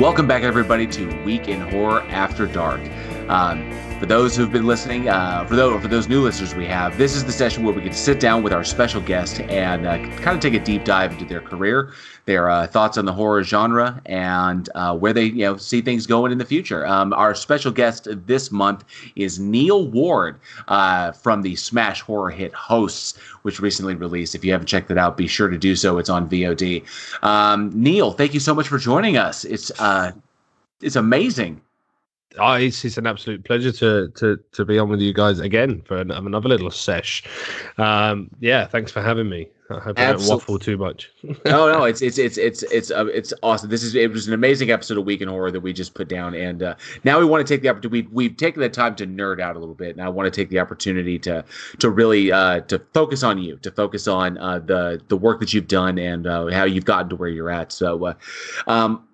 Welcome back, everybody, to Week in Horror After Dark. Um, for those who've been listening, uh, for those for those new listeners we have, this is the session where we get to sit down with our special guest and uh, kind of take a deep dive into their career, their uh, thoughts on the horror genre, and uh, where they you know see things going in the future. Um, our special guest this month is Neal Ward uh, from the smash horror hit Hosts, which recently released. If you haven't checked it out, be sure to do so. It's on VOD. Um, Neal, thank you so much for joining us. It's uh, it's amazing. Oh, it's, it's an absolute pleasure to to to be on with you guys again for an, another little sesh. Um, yeah, thanks for having me. I hope I don't waffle too much. no, no, it's it's it's it's it's uh, it's awesome. This is it was an amazing episode of Week in Horror that we just put down, and uh, now we want to take the opportunity. We we've taken the time to nerd out a little bit, and I want to take the opportunity to to really uh, to focus on you, to focus on uh, the the work that you've done and uh, how you've gotten to where you're at. So, uh, um,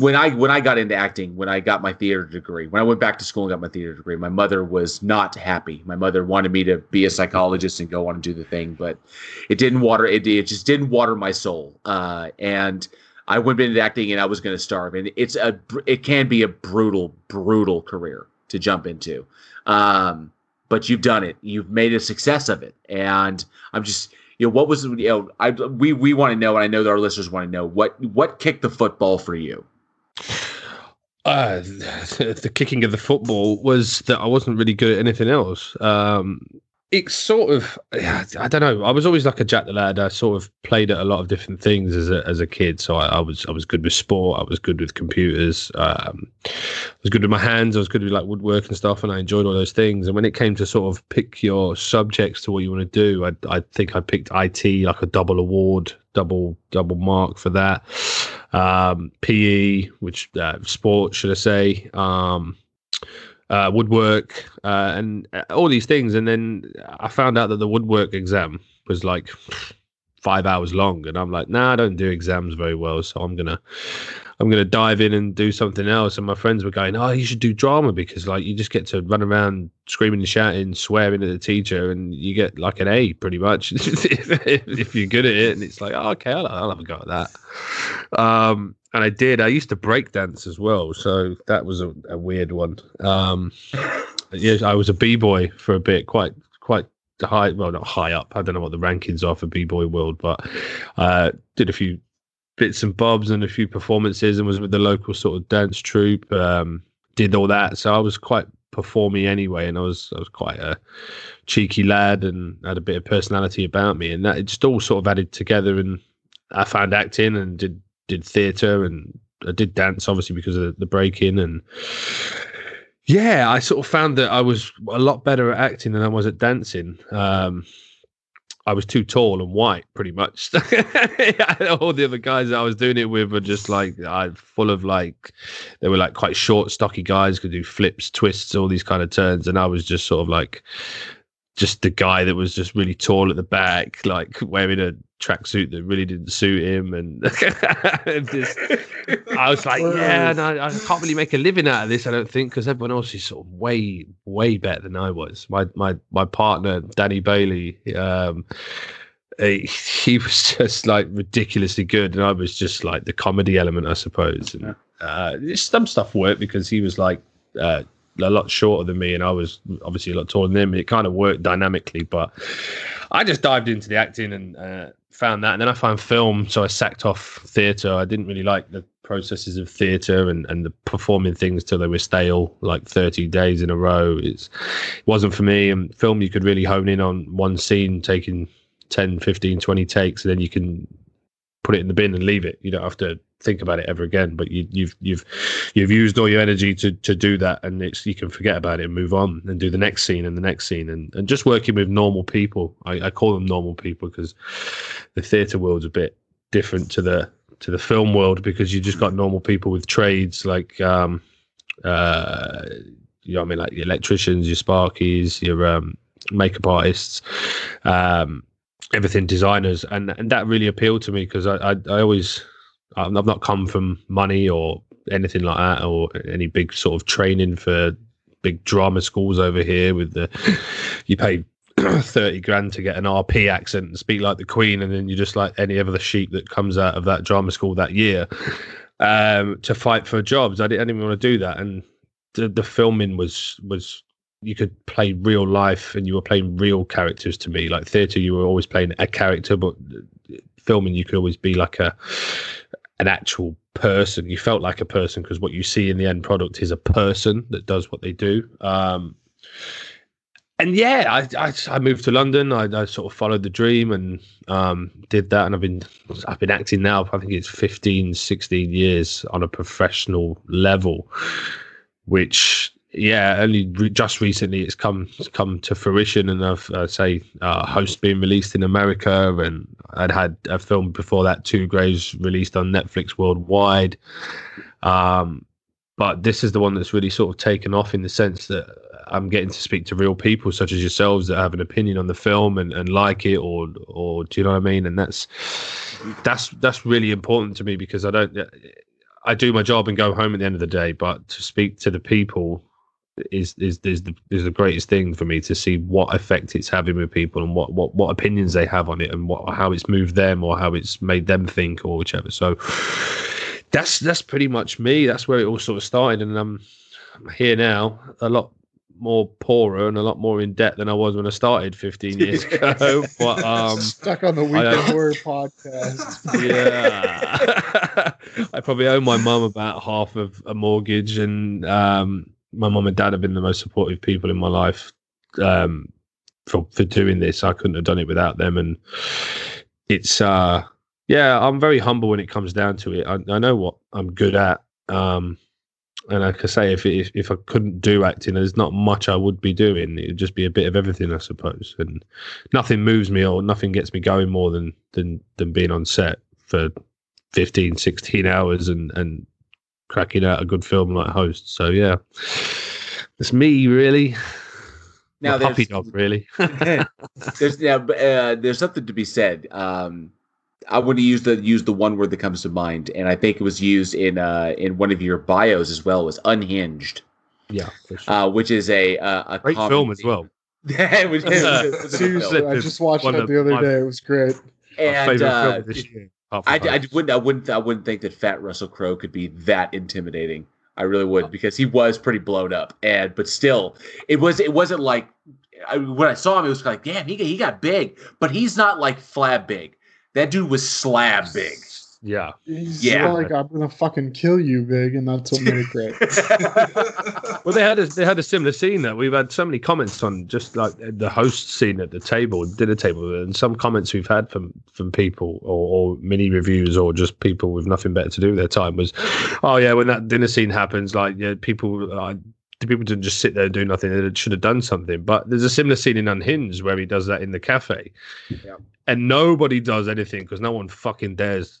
when I when I got into acting, when I got my theater degree, when I went back to school and got my theater degree, my mother was not happy. My mother wanted me to be a psychologist and go on and do the thing, but it didn't water it. It just didn't water my soul. Uh, and I went into acting, and I was going to starve. And it's a it can be a brutal, brutal career to jump into. Um, but you've done it. You've made a success of it, and I'm just you know what was you know I we we want to know and I know that our listeners want to know what what kicked the football for you. Uh, the kicking of the football was that I wasn't really good at anything else. Um, it's sort of yeah, I don't know. I was always like a Jack the Lad. I sort of played at a lot of different things as a as a kid. So I, I was I was good with sport. I was good with computers. Um, I was good with my hands. I was good with like woodwork and stuff, and I enjoyed all those things. And when it came to sort of pick your subjects to what you want to do, I I think I picked IT like a double award, double double mark for that. Um, PE, which uh, sport should I say? Um, uh, woodwork, uh, and uh, all these things. And then I found out that the woodwork exam was like five hours long, and I'm like, nah, I don't do exams very well, so I'm gonna. I'm gonna dive in and do something else. And my friends were going, "Oh, you should do drama because like you just get to run around screaming and shouting, swearing at the teacher, and you get like an A pretty much if, you're good at it." And it's like, oh, "Okay, I'll, I'll have a go at that." Um, and I did. I used to break dance as well, so that was a, a weird one. Um, yeah, I was a b boy for a bit, quite quite high. Well, not high up. I don't know what the rankings are for b boy world, but uh, did a few bits and bobs and a few performances, and was with the local sort of dance troupe. Um, did all that, so I was quite performing anyway, and I was I was quite a cheeky lad and had a bit of personality about me, and that it just all sort of added together. And I found acting and did did theatre and I did dance obviously because of the breaking and yeah, I sort of found that I was a lot better at acting than I was at dancing. Um, I was too tall and white, pretty much. All the other guys I was doing it with were just like I full of like they were like quite short, stocky guys, could do flips, twists, all these kind of turns, and I was just sort of like just the guy that was just really tall at the back, like wearing a tracksuit that really didn't suit him, and just, I was like, yeah, no, I can't really make a living out of this. I don't think because everyone else is sort of way, way better than I was. My my my partner Danny Bailey, um, he, he was just like ridiculously good, and I was just like the comedy element, I suppose. And uh, some stuff worked because he was like. Uh, a lot shorter than me, and I was obviously a lot taller than him. It kind of worked dynamically, but I just dived into the acting and uh, found that, and then I found film. So I sacked off theatre. I didn't really like the processes of theatre and, and the performing things till they were stale, like 30 days in a row. It's, it wasn't for me. And film, you could really hone in on one scene, taking 10, 15, 20 takes, and then you can put it in the bin and leave it. You don't have to think about it ever again. But you, you've you've you've used all your energy to to do that, and it's you can forget about it and move on and do the next scene and the next scene, and and just working with normal people. I, I call them normal people because the theatre world's a bit different to the to the film world because you just got normal people with trades like um uh you know what I mean like your electricians, your sparkies, your um makeup artists, um everything designers and and that really appealed to me because I, I I always I've not come from money or anything like that, or any big sort of training for big drama schools over here. With the you pay thirty grand to get an RP accent and speak like the Queen, and then you're just like any other sheep that comes out of that drama school that year. um, to fight for jobs. I didn't, I didn't even want to do that, and the, the filming was was you could play real life and you were playing real characters to me. Like theatre, you were always playing a character, but filming you could always be like a an actual person. You felt like a person because what you see in the end product is a person that does what they do. Um, and yeah, I, I, I moved to London. I, I, sort of followed the dream and um, did that. And I've been I've been acting now. I think it's 15, 16 years on a professional level, which yeah, only re- just recently it's come come to fruition, and I've uh, say uh, Host being released in America, and I'd had a film before that, Two Graves, released on Netflix worldwide. Um, but this is the one that's really sort of taken off in the sense that I'm getting to speak to real people such as yourselves that have an opinion on the film and, and like it, or or do you know what I mean? And that's that's that's really important to me because I don't. I do my job and go home at the end of the day, but to speak to the people is is is the is the greatest thing for me to see what effect it's having with people and what what what opinions they have on it and what how it's moved them or how it's made them think or whichever. So that's that's pretty much me. That's where it all sort of started, and I'm, I'm here now, a lot more poorer and a lot more in debt than I was when I started 15 years ago. but um, stuck on the weekend horror podcast. yeah, I probably owe my mum about half of a mortgage, and um, my mum and dad have been the most supportive people in my life um, for for doing this. I couldn't have done it without them, and it's uh, yeah, I'm very humble when it comes down to it. I, I know what I'm good at. Um, and like I say, if, if if I couldn't do acting, there's not much I would be doing. It'd just be a bit of everything, I suppose. And nothing moves me or nothing gets me going more than than than being on set for 15, 16 hours and and cracking out a good film like Host. So yeah, it's me really. Now, there's, puppy dog, really. there's yeah, uh, there's something to be said. Um, I want to use the use the one word that comes to mind, and I think it was used in uh, in one of your bios as well. Was unhinged. Yeah, sure. uh, which is a uh, a great film as well. yeah, it was, it was seriously. I just watched it the other day. It was great. And uh, I, I wouldn't I wouldn't I wouldn't think that Fat Russell Crowe could be that intimidating. I really would because he was pretty blown up, and but still, it was it wasn't like I, when I saw him, it was like, damn, he he got big, but he's not like flab big. That dude was slab big. Yeah. He's yeah. like I'm gonna fucking kill you, big, and that's what made it great. well, they had a they had a similar scene that we've had so many comments on, just like the host scene at the table, dinner table, and some comments we've had from from people or, or mini reviews or just people with nothing better to do with their time was, oh yeah, when that dinner scene happens, like yeah, people. Uh, the people didn't just sit there and do nothing. They should have done something. But there's a similar scene in Unhinged where he does that in the cafe, yeah. and nobody does anything because no one fucking dares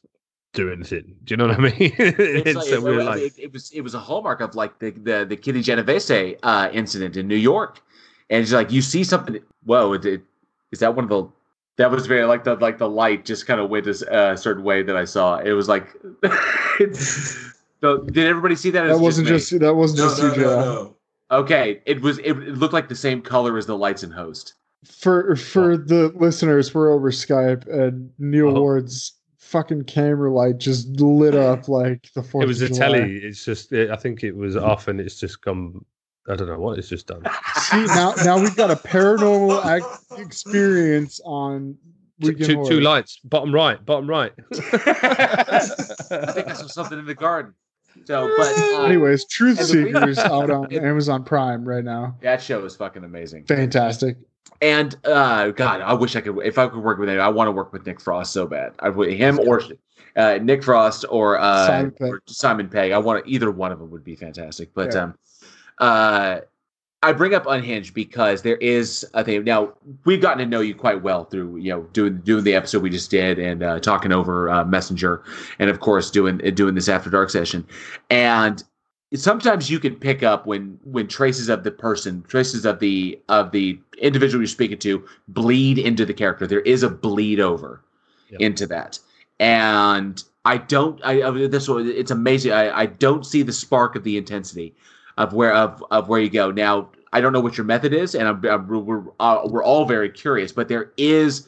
do anything. Do you know what I mean? it's like, so it, like, it, it, was it was a hallmark of like the the, the Kitty Genovese uh, incident in New York, and it's like you see something. Whoa! It, it, is that one of the? That was very like the like the light just kind of went a uh, certain way that I saw. It was like. so did everybody see that? That wasn't just, just that wasn't no, just no, no, no, Okay, it was. It, it looked like the same color as the lights in Host. For for the listeners, we're over Skype, and Neal oh. Ward's fucking camera light just lit up like the Fourth. It was a telly. It's just. It, I think it was off, and it's just come. I don't know what it's just done. See now, now we've got a paranormal act experience on two, two, two, lights, bottom right, bottom right. I think I saw something in the garden. So, but uh, anyways, Truth Seekers out on Amazon Prime right now. That show is fucking amazing. Fantastic. And uh, God, I wish I could. If I could work with him, I want to work with Nick Frost so bad. I would him or uh, Nick Frost or, uh, Simon, Pegg. or Simon Pegg. I want either one of them would be fantastic. But yeah. um, uh, I bring up Unhinged because there is a thing. Now we've gotten to know you quite well through you know doing doing the episode we just did and uh, talking over uh, Messenger, and of course doing doing this After Dark session. And sometimes you can pick up when when traces of the person traces of the of the individual you're speaking to bleed into the character. There is a bleed over yep. into that. And i don't i, I this it's amazing. I, I don't see the spark of the intensity of where of, of where you go. Now i don't know what your method is and I'm, I'm we're uh, we're all very curious but there is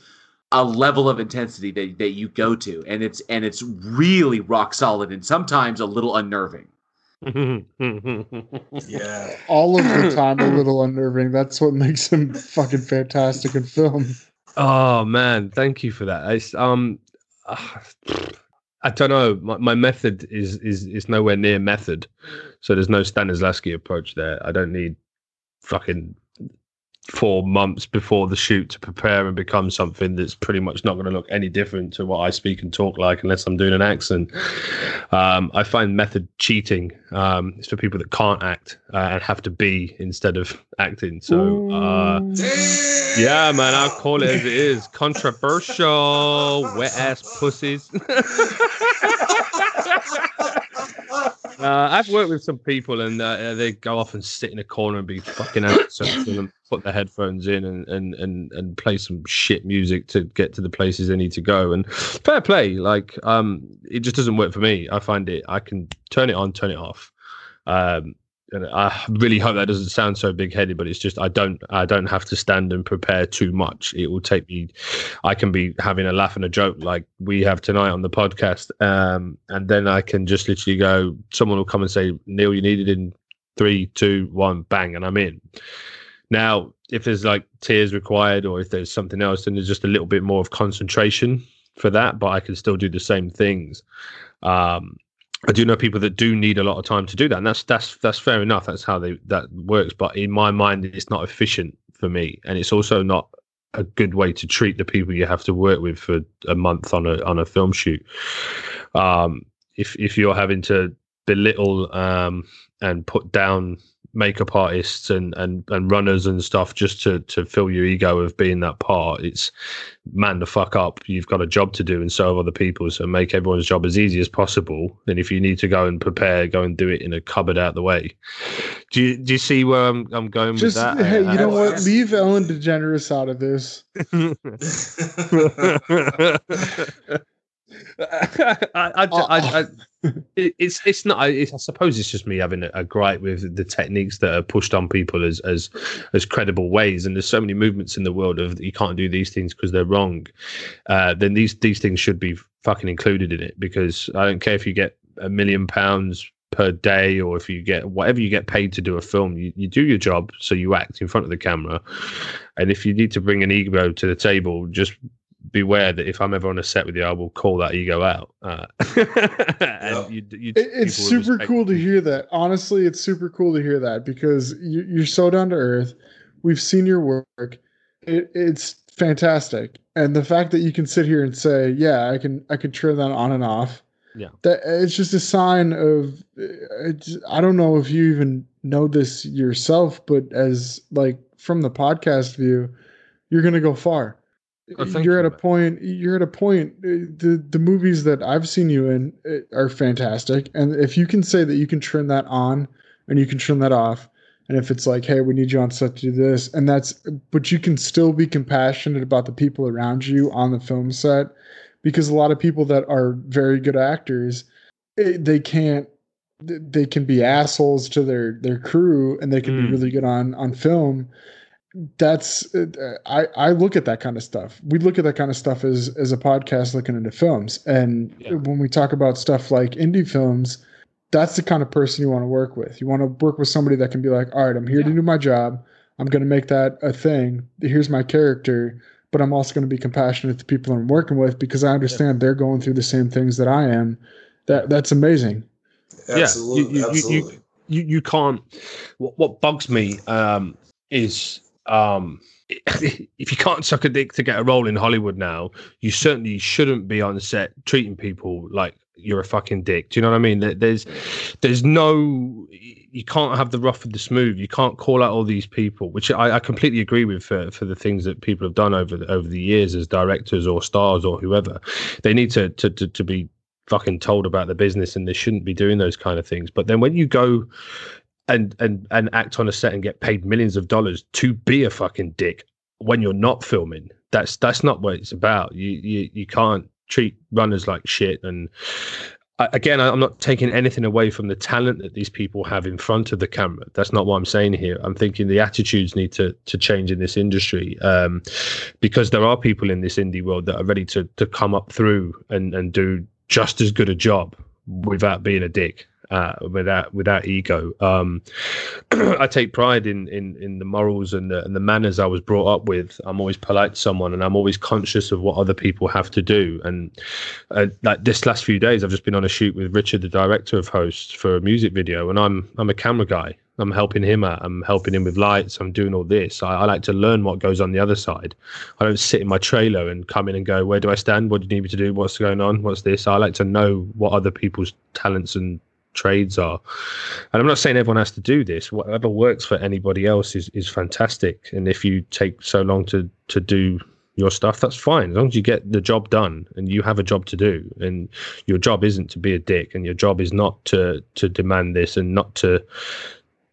a level of intensity that, that you go to and it's and it's really rock solid and sometimes a little unnerving yeah. All of the time, a little unnerving. That's what makes him fucking fantastic in film. Oh man, thank you for that. It's, um, I don't know. My, my method is is is nowhere near method, so there's no Stanislavski approach there. I don't need fucking four months before the shoot to prepare and become something that's pretty much not going to look any different to what I speak and talk like unless I'm doing an accent. Um, I find method cheating. Um, it's for people that can't act uh, and have to be instead of acting. So, uh, yeah, man, I'll call it as it is. Controversial, wet ass pussies. Uh, I've worked with some people, and uh, they go off and sit in a corner and be fucking out and put their headphones in and, and and and play some shit music to get to the places they need to go. And fair play, like um, it just doesn't work for me. I find it. I can turn it on, turn it off. Um, and I really hope that doesn't sound so big headed, but it's just I don't I don't have to stand and prepare too much. It will take me I can be having a laugh and a joke like we have tonight on the podcast. Um, and then I can just literally go, someone will come and say, Neal, you needed in three, two, one, bang, and I'm in. Now, if there's like tears required or if there's something else, then there's just a little bit more of concentration for that, but I can still do the same things. Um, I do know people that do need a lot of time to do that, and that's that's that's fair enough. That's how they that works. But in my mind, it's not efficient for me, and it's also not a good way to treat the people you have to work with for a month on a on a film shoot. Um, if if you're having to belittle um, and put down makeup artists and, and, and runners and stuff just to, to fill your ego of being that part. It's man the fuck up. You've got a job to do and so have other people. So make everyone's job as easy as possible. And if you need to go and prepare, go and do it in a cupboard out the way. Do you do you see where I'm I'm going Just, with that? Hey, you I- know what? Leave Ellen DeGeneres out of this. I, I, I, I, it's it's not. It's, I suppose it's just me having a, a gripe with the techniques that are pushed on people as as as credible ways. And there's so many movements in the world of you can't do these things because they're wrong. Uh, then these these things should be fucking included in it because I don't care if you get a million pounds per day or if you get whatever you get paid to do a film you, you do your job so you act in front of the camera and if you need to bring an ego to the table just beware that if I'm ever on a set with you, I will call that ego out. Uh, and you, you, It, it's super respect cool to hear that. Honestly, it's super cool to hear that because you, you're so down to earth. We've seen your work. It, it's fantastic, and the fact that you can sit here and say, "Yeah, I can, I can turn that on and off." Yeah. that it's just a sign of. It's, I don't know if you even know this yourself, but as like from the podcast view, you're gonna go far. You're at a point. You're at a point. uh, The the movies that I've seen you in uh, are fantastic, and if you can say that you can turn that on and you can turn that off, and if it's like, hey, we need you on set to do this, and that's, but you can still be compassionate about the people around you on the film set, because a lot of people that are very good actors, eh, they can't. They can be assholes to their their crew, and they can be Mm. really good on on film that's uh, I I look at that kind of stuff. We look at that kind of stuff as as a podcast looking into films, and Yeah. when we talk about stuff like indie films, that's the kind of person you want to work with. You want to work with somebody that can be like, all right, I'm here to do my job. I'm going to make that a thing. Here's my character, but I'm also going to be compassionate to people I'm working with because I understand they're going through the same things that I am. That that's amazing. Absolutely. you- you- you- absolutely. you you can't what, what bugs me um is um if you can't suck a dick to get a role in Hollywood now, you certainly shouldn't be on set treating people like you're a fucking dick. Do you know what I mean? There's there's no you can't have the rough with the smooth. You can't call out all these people, which I, I completely agree with for, for the things that people have done over the, over the years as directors or stars or whoever. They need to to to, to be fucking told about the business and they shouldn't be doing those kind of things. But then when you go and and and act on a set and get paid millions of dollars to be a fucking dick when you're not filming, that's that's not what it's about. You you you can't treat runners like shit and again, I'm not taking anything away from the talent that these people have in front of the camera. That's not what I'm saying here. I'm thinking the attitudes need to to change in this industry um, because there are people in this indie world that are ready to to come up through and and do just as good a job without being a dick uh, without without ego. Um, I take pride in, in in the morals and the, and the manners I was brought up with. I'm always polite to someone, and I'm always conscious of what other people have to do. And uh, like this last few days, I've just been on a shoot with Richard, the director of Hosts, for a music video, and I'm I'm a camera guy. I'm helping him out. I'm helping him with lights. I'm doing all this. I, I, like to learn what goes on the other side. I don't sit in my trailer and come in and go, where do I stand? What do you need me to do? What's going on? What's this? I like to know what other people's talents and trades are. And I'm not saying everyone has to do this. Whatever works for anybody else is is fantastic. And if you take so long to to do your stuff, that's fine. As long as you get the job done and you have a job to do, and your job isn't to be a dick, and your job is not to to demand this and not to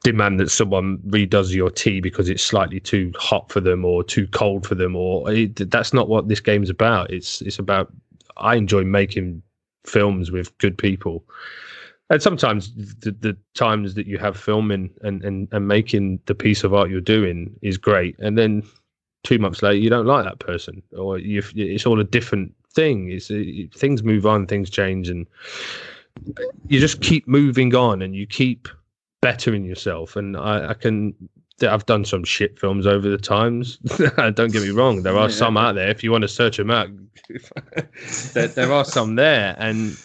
demand that someone redoes your tea because it's slightly too hot for them or too cold for them or it, that's not what this game's about it's it's about i enjoy making films with good people and sometimes the, the times that you have filming and, and, and making the piece of art you're doing is great and then two months later you don't like that person or you it's all a different thing it's it, things move on things change and you just keep moving on and you keep bettering yourself and i, I can I've done some shit films over the times. Don't get me wrong. There are yeah, some out there. If you want to search them out, there, there are some there. And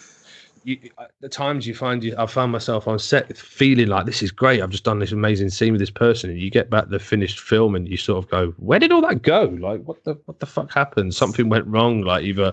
you, uh, the times you find you, I found myself on set feeling like this is great. I've just done this amazing scene with this person, and you get back the finished film, and you sort of go, "Where did all that go? Like, what the what the fuck happened? Something went wrong. Like either."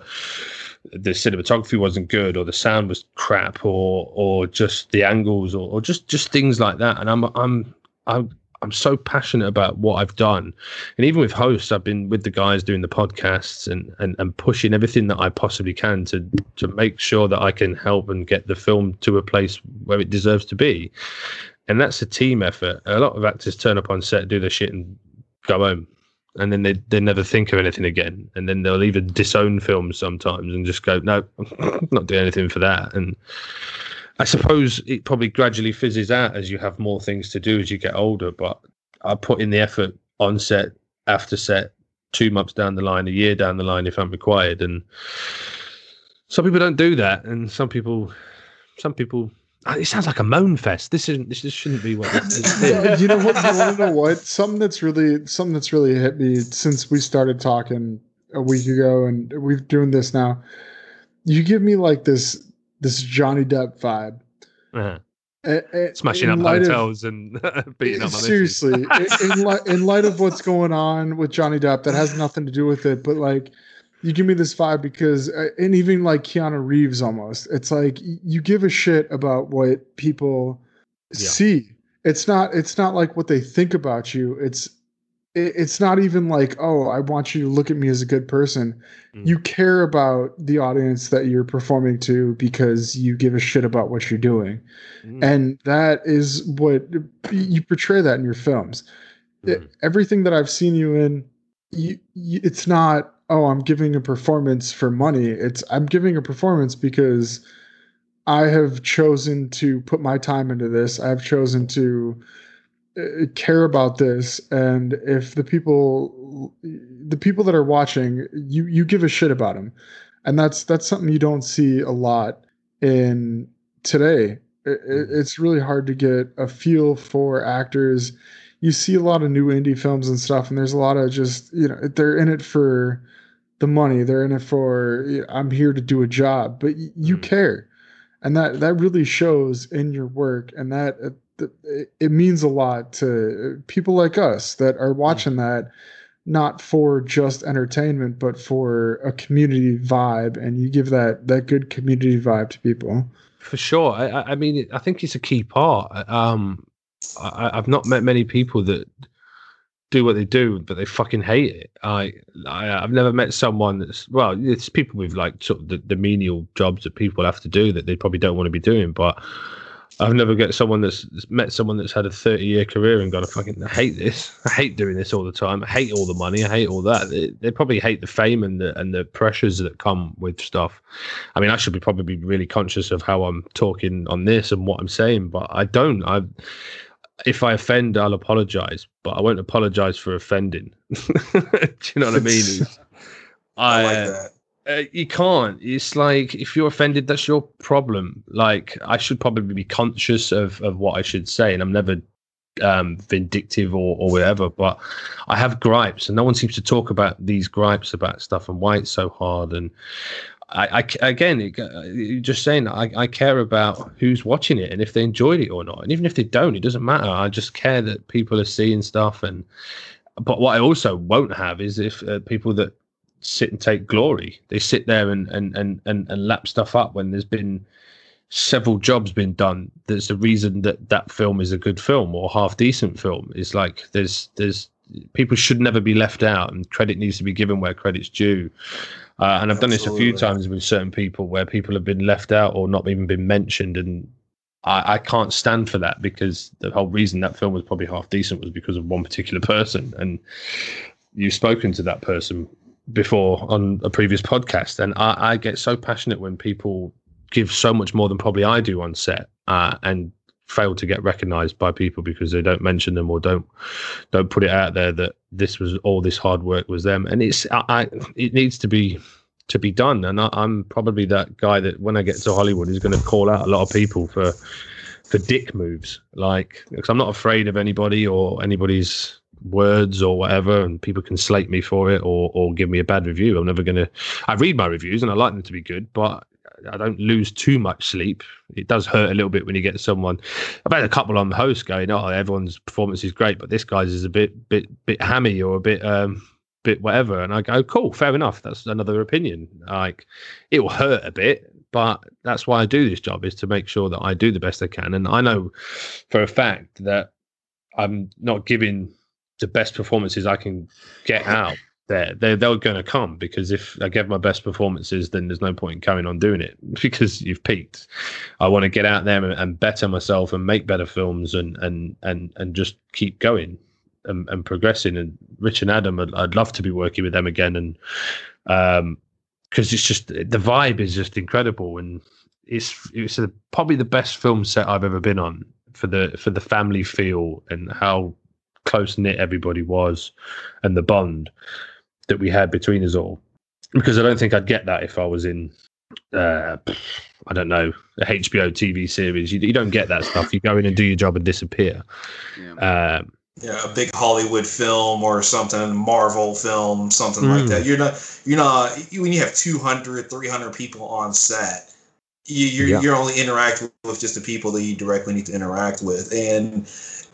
the cinematography wasn't good or the sound was crap or or just the angles or, or just just things like that and i'm i'm i'm I'm so passionate about what I've done. And even with hosts, I've been with the guys doing the podcasts and, and, and pushing everything that I possibly can to to make sure that I can help and get the film to a place where it deserves to be. And that's a team effort. A lot of actors turn up on set, do their shit and go home. And then they, they never think of anything again. And then they'll even disown films sometimes and just go, no, I'm not doing anything for that. And I suppose it probably gradually fizzes out as you have more things to do as you get older. But I put in the effort on set, after set, two months down the line, a year down the line if I'm required. And some people don't do that, and some people, some people. Ah, it sounds like a moan fest. This isn't. This shouldn't be what. This is. you know what? You want to know what? Something that's really something that's really hit me since we started talking a week ago, and we're doing this now. You give me like this this Johnny Depp vibe. Uh-huh. Smashing up hotels of, and beating up. Seriously, in, in, li- in light of what's going on with Johnny Depp, that has nothing to do with it. But like, you give me this vibe because, uh, and even like Keanu Reeves, almost, it's like you give a shit about what people yeah. see. It's not. It's not like what they think about you. It's it's not even like oh i want you to look at me as a good person mm. you care about the audience that you're performing to because you give a shit about what you're doing mm. and that is what you portray that in your films mm. it, everything that i've seen you in you, you, it's not oh i'm giving a performance for money it's i'm giving a performance because i have chosen to put my time into this i've chosen to care about this and if the people the people that are watching you you give a shit about them and that's that's something you don't see a lot in today. It, mm-hmm. it's really hard to get a feel for actors. You see a lot of new indie films and stuff and there's a lot of just you know they're in it for the money. They're in it for i'm here to do a job but you mm. care. And that that really shows in your work and that uh, it means a lot to people like us that are watching that not for just entertainment but for a community vibe and you give that that good community vibe to people. For sure. I, I mean i think it's a key part. Um I, i've not met many people that do what they do, but they fucking hate it. I, I have never met someone that's well, it's people with like sort of the, the menial jobs that people have to do that they probably don't want to be doing, but I've never get someone that's met someone that's had a 30 year career and gone, I fucking hate this. I hate doing this all the time. I hate all the money. I hate all that. They, they, probably hate the fame and the and the pressures that come with stuff. I mean, I should be probably be really conscious of how I'm talking on this and what I'm saying, but I don't. I if I offend, I'll apologize, but I won't apologize for offending. Do you know what I mean? I, I like that. Uh, you can't. It's like if you're offended, that's your problem. Like I should probably be conscious of of what I should say, and I'm never um, vindictive or or whatever. But I have gripes, and no one seems to talk about these gripes about stuff and why it's so hard. And I, I again, uh, just saying, I, I care about who's watching it and if they enjoyed it or not. And even if they don't, it doesn't matter. I just care that people are seeing stuff and. But what I also won't have is if uh, people that sit and take glory. They sit there and and and and, and lap stuff up when there's been several jobs been done. There's a reason that that film is a good film or half decent film. It's like there's there's people should never be left out, and credit needs to be given where credit's due. Uh, and I've done this a few times with certain people where people have been left out or not even been mentioned, and I, I, can't stand for that because the whole reason that film was probably half decent was because of one particular person, and you've spoken to that person before on a previous podcast, and I, I, get so passionate when people give so much more than probably I do on set, uh, and fail to get recognized by people because they don't mention them or don't don't put it out there that this was all this hard work was them, and it's I, I it needs to be to be done, and I, I'm probably that guy that when I get to Hollywood is going to call out a lot of people for for dick moves, like because I'm not afraid of anybody or anybody's words or whatever, and people can slate me for it or or give me a bad review. I'm never gonna. I read my reviews and I like them to be good, but I don't lose too much sleep. It does hurt a little bit when you get someone. I've had a couple on the host going, "Oh, everyone's performance is great, but this guy's is a bit bit bit hammy or a bit um bit whatever." And I go, "Cool, fair enough. That's another opinion. Like it will hurt a bit." But that's why I do this job is to make sure that I do the best I can. And I know for a fact that I'm not giving the best performances I can get out there, they're, they're going to come because if I give my best performances, then there's no point in carrying on doing it because you've peaked. I want to get out there and, and better myself and make better films and and and and just keep going and, and progressing. And Rich and Adam, I'd, I'd, love to be working with them again, and um, because it's just the vibe is just incredible and it's it's a, probably the best film set I've ever been on for the for the family feel and how close knit everybody was and the bond that we had between us all. Because I don't think I'd get that if I was in, uh, I don't know, a HBO TV series. You, you, don't get that stuff. You go in and do your job and disappear. Yeah. Um, yeah, a big Hollywood film or something, Marvel film, something mm. like that. You're not, you're not, when you have 200, 300 people on set, you, you're, yeah. you're only interacting with just the people that you directly need to interact with. And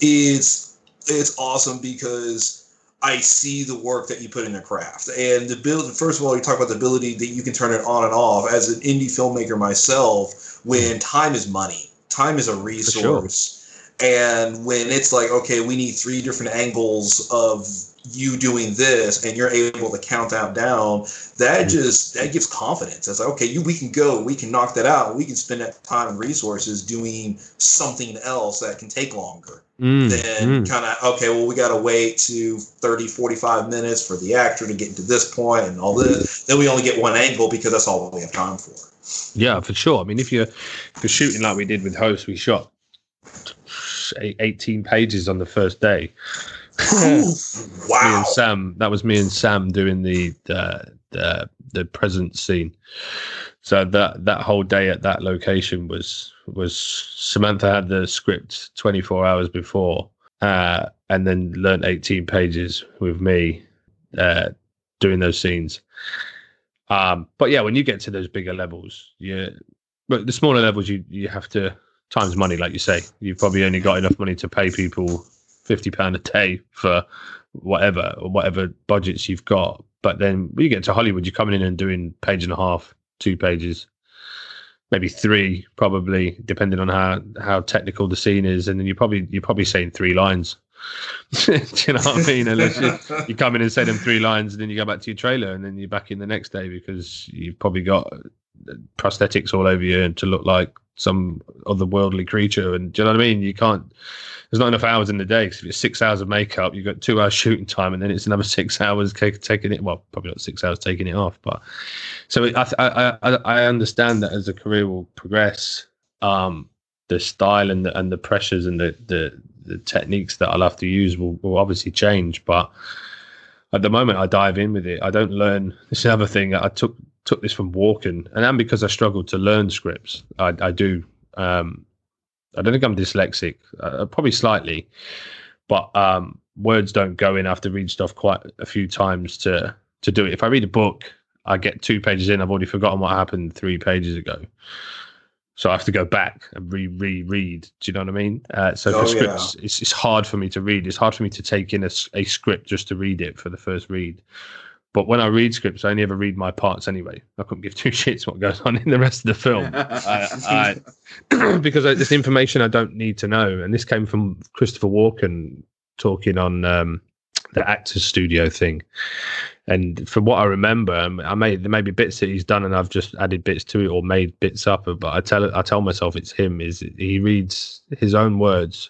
it's, it's awesome because I see the work that you put in the craft and the build. First of all, you talk about the ability that you can turn it on and off. As an indie filmmaker myself, when time is money, time is a resource. And when it's like, okay, we need three different angles of you doing this and you're able to count that down, that mm-hmm. just that gives confidence. It's like, okay, you we can go, we can knock that out, we can spend that time and resources doing something else that can take longer. Mm, then mm. kind of okay well we got to wait to 30 45 minutes for the actor to get to this point and all this then we only get one angle because that's all we have time for yeah for sure i mean if you're if you're shooting like we did with host we shot 18 pages on the first day wow. Me and Sam. That was me and Sam doing the the the, the present scene. So that that whole day at that location was was Samantha had the script 24 hours before, uh, and then learned 18 pages with me uh, doing those scenes. Um, but yeah, when you get to those bigger levels, yeah, but the smaller levels, you you have to times money, like you say. You've probably only got enough money to pay people fifty pound a day for whatever or whatever budgets you've got. But then when you get to Hollywood, you're coming in and doing page and a half, two pages, maybe three, probably depending on how how technical the scene is, and then you're probably you're probably saying three lines. Do you know what I mean? Unless you, you come in and say them three lines, and then you go back to your trailer, and then you're back in the next day because you've probably got prosthetics all over you and to look like some otherworldly creature. And do you know what I mean? You can't. There's not enough hours in the day because if it's six hours of makeup, you've got two hours shooting time, and then it's another six hours taking it. Well, probably not six hours taking it off, but so I I I, I understand that as a career will progress, um, the style and the and the pressures and the the, the techniques that I'll have to use will, will obviously change, but at the moment I dive in with it. I don't learn. This is another thing. I took took this from walking, and then because I struggled to learn scripts, I, I do. Um, I don't think I'm dyslexic, uh, probably slightly, but um, words don't go in. I have to read stuff quite a few times to to do it. If I read a book, I get two pages in, I've already forgotten what happened three pages ago. So I have to go back and re re read. Do you know what I mean? Uh, so oh, for scripts, yeah. it's, it's hard for me to read. It's hard for me to take in a, a script just to read it for the first read. But when I read scripts, I only ever read my parts anyway. I couldn't give two shits what goes on in the rest of the film I, I, because it's information I don't need to know. And this came from Christopher Walken talking on um, the Actors Studio thing. And from what I remember, um, I may there may be bits that he's done, and I've just added bits to it or made bits up. But I tell I tell myself it's him. Is he reads his own words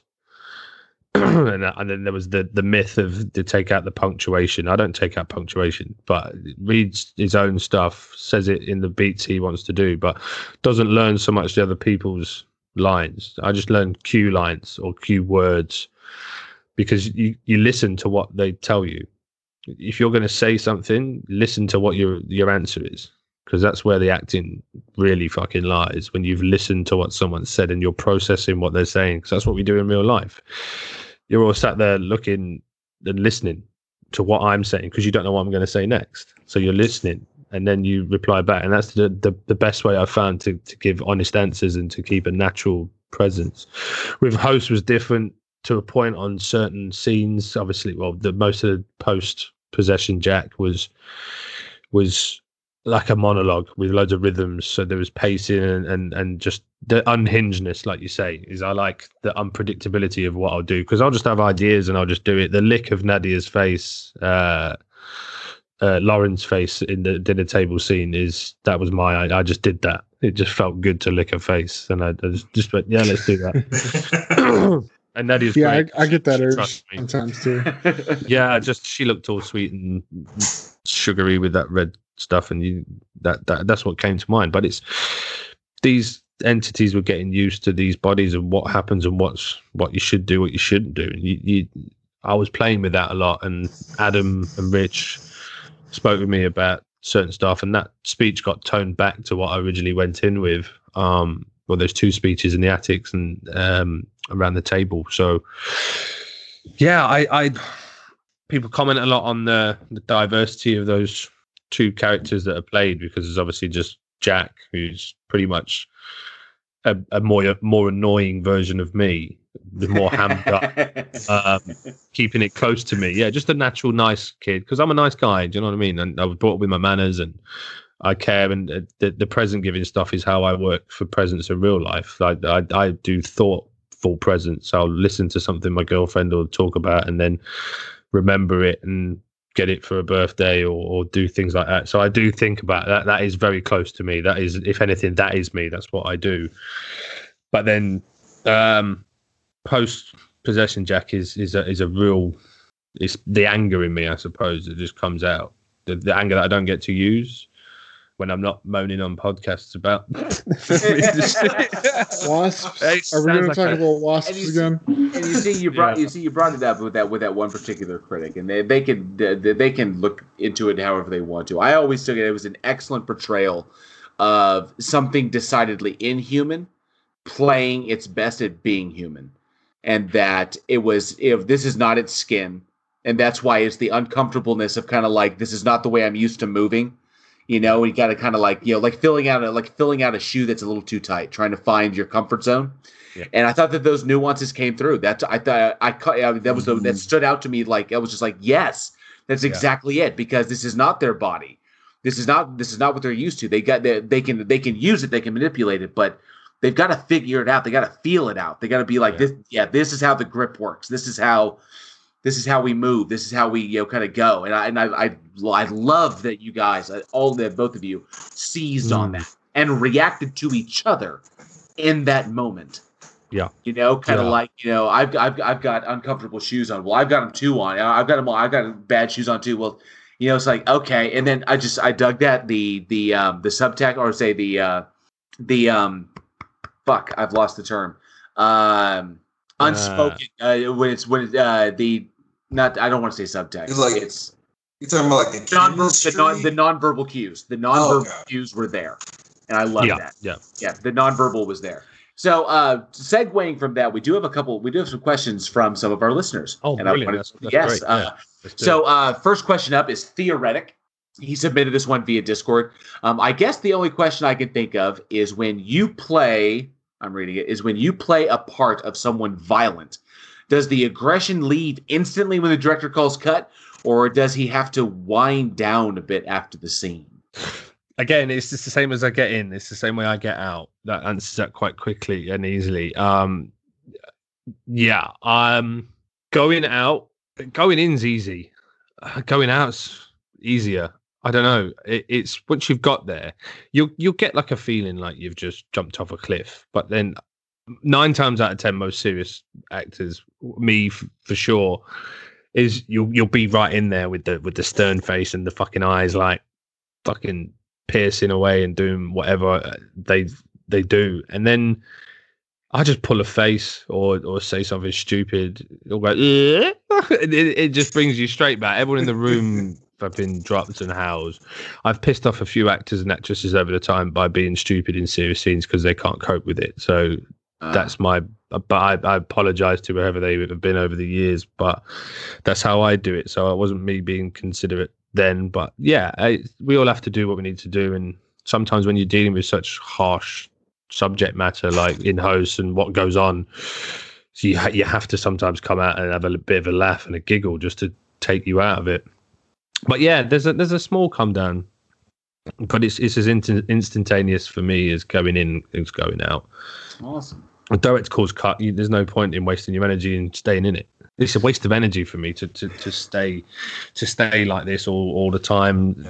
and, uh, and, then there was the the myth of to take out the punctuation. I don't take out punctuation, but reads his own stuff, says it in the beats he wants to do, but doesn't learn so much the other people's lines. I just learn cue lines or cue words because you you listen to what they tell you. If you're going to say something, listen to what your your answer is because that's where the acting really fucking lies when you've listened to what someone said and you're processing what they're saying because that's what we do in real life. You're all sat there looking and listening to what i'm saying because you don't know what i'm going to say next. So you're listening and then you reply back and that's the, the, the best way i've found to, to give honest answers and to keep a natural presence. With host was different to a point on certain scenes. Obviously well the most of the post possession jack was was like a monologue with loads of rhythms. So there was pacing and, and, and just the unhingedness, like you say, is I like the unpredictability of what I'll do because I'll just have ideas and I'll just do it. The lick of Nadia's face, uh, uh, Lauren's face in the dinner table scene is that was my I, I just did that. It just felt good to lick her face, and I, I just, just went, yeah, let's do that. and Nadia's yeah, I, I, get that urge sometimes too. yeah, just she looked all sweet and sugary with that red stuff, and you that, that that's what came to mind. But it's these entities were getting used to these bodies and what happens and what's what you should do, what you shouldn't do. And you, you I was playing with that a lot, and Adam and Rich spoke with me about certain stuff, and that speech got toned back to what I originally went in with. Um, well, there's two speeches in the attics and um, around the table. So, yeah, I, I people comment a lot on the, the diversity of those two characters that are played because there's obviously just Jack, who's pretty much a, a more more annoying version of me, the more hammed up, um, keeping it close to me. Yeah, just a natural nice kid because I'm a nice guy. Do you know what I mean? And I was brought up with my manners and I care. And the, the present giving stuff is how I work for presents in real life. I, I, I do thoughtful presents. I'll listen to something my girlfriend will talk about and then remember it and get it for a birthday or, or do things like that. So I do think about that. That is very close to me. That is, if anything, that is me. That's what I do. But then, um, post possession, Jack is is a, is a real. It's the anger in me, I suppose, that just comes out. The, the anger that I don't get to use when I'm not moaning on podcasts about wasps. Are we going to talk a, about wasps and again? and you see, you brought yeah. you see, you brought it up with that with that one particular critic, and they they can they, they can look into it however they want to. I always took it; it was an excellent portrayal of something decidedly inhuman playing its best at being human, and that it was if this is not its skin, and that's why it's the uncomfortableness of kind of like this is not the way I'm used to moving you know you got to kind of like you know like filling out a like filling out a shoe that's a little too tight trying to find your comfort zone yeah. and i thought that those nuances came through that's i thought i cut yeah, that was the, that mm-hmm. stood out to me like i was just like yes that's exactly yeah. it because this is not their body this is not this is not what they're used to they got they, they can they can use it they can manipulate it but they've got to figure it out they got to feel it out they got to be like yeah. this yeah this is how the grip works this is how this is how we move. This is how we you know kind of go. And I and I I, I love that you guys, uh, all that both of you, seized mm. on that and reacted to each other in that moment. Yeah. You know, kind of Yeah. like, you know, I've, I've, I've got uncomfortable shoes on. Well, I've got them two on. I've got them all. I've got bad shoes on too. Well, you know, it's like, okay. And then I just, I dug that, the, the, um, the subtext or say the, uh, the, um, fuck, I've lost the term. Um, unspoken, uh, when it's, when, it, uh, the, not, I don't want to say subtext. It's like- it's You're talking about like the non-verbal, the, non, chemistry? the nonverbal cues. The nonverbal okay. cues were there. And I love yeah, that yeah. yeah, the nonverbal was there. So, uh, segueing from that, we do have a couple. We do have some questions from some of our listeners. Oh, And I brilliant. wanted- That's- that's yes. great. Uh, Yeah. So, uh, first question up is theoretic. He submitted this one via Discord. Um, I guess the only question I can think of is when you play. I'm reading it. Is when you play a part of someone violent. Does the aggression leave instantly when the director calls cut, or does he have to wind down a bit after the scene? again, it's just the same as I get in. It's the same way I get out. That answers that quite quickly and easily. Um, yeah, um, going out, going in's easy. Going out's easier. I don't know. It, it's once you've got there, you'll you'll get like a feeling like you've just jumped off a cliff. But then, nine times out of ten, most serious actors, me f- for sure, is you'll you'll be right in there with the with the stern face and the fucking eyes, like fucking piercing away and doing whatever uh, they they do, and then I just pull a face or or say something stupid. It'll go, "Eh?" it, it just brings you straight back. Everyone in the room have been dropped and howls. I've pissed off a few actors and actresses over the time by being stupid in serious scenes because they can't cope with it. So Uh, that's my but I, I apologize to whoever they would have been over the years but that's how i do it so it wasn't me being considerate then but yeah I, we all have to do what we need to do and sometimes when you're dealing with such harsh subject matter like in house and what goes on you, ha- you have to sometimes come out and have a bit of a laugh and a giggle just to take you out of it but yeah there's a there's a small come down but it's it's as instant, instantaneous for me as going in as going out awesome. direct cause cut, you, there's no point in wasting your energy and staying in it. It's a waste of energy for me to to, to stay to stay like this all, all the time,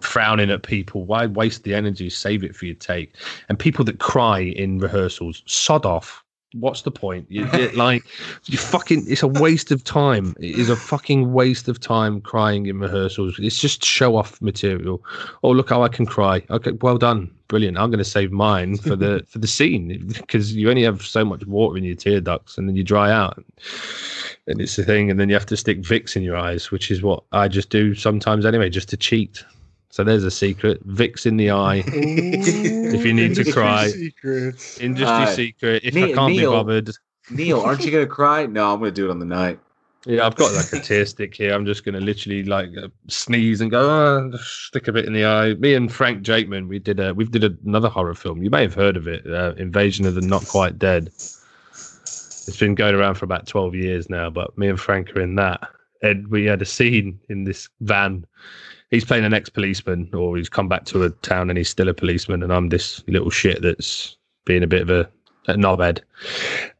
frowning at people. Why waste the energy? Save it for your take. And people that cry in rehearsals, sod off. What's the point? You, like you fucking. It's a waste of time. It is a fucking waste of time crying in rehearsals. It's just show off material. Oh look how I can cry. Okay, well done, brilliant. I'm going to save mine for the for the scene because you only have so much water in your tear ducts and then you dry out. And it's the thing, and then you have to stick Vicks in your eyes, which is what I just do sometimes anyway, just to cheat. So there's a secret: Vicks in the eye. if you need to cry. secrets. Industry Uh, secret. If I can't Neal- be bothered, Neal, aren't you gonna cry? No, I'm gonna do it on the night. yeah, I've got like a tear stick here. I'm just gonna literally like uh, sneeze and go, oh, stick a bit in the eye. Me and Frank Jakeman, we did a we did another horror film. You may have heard of it, uh, Invasion of the Not Quite Dead. It's been going around for about 12 years now, but me and Frank are in that. And we had a scene in this van. He's playing an ex policeman, or he's come back to a town and he's still a policeman. And I'm this little shit that's being a bit of a, a knobhead.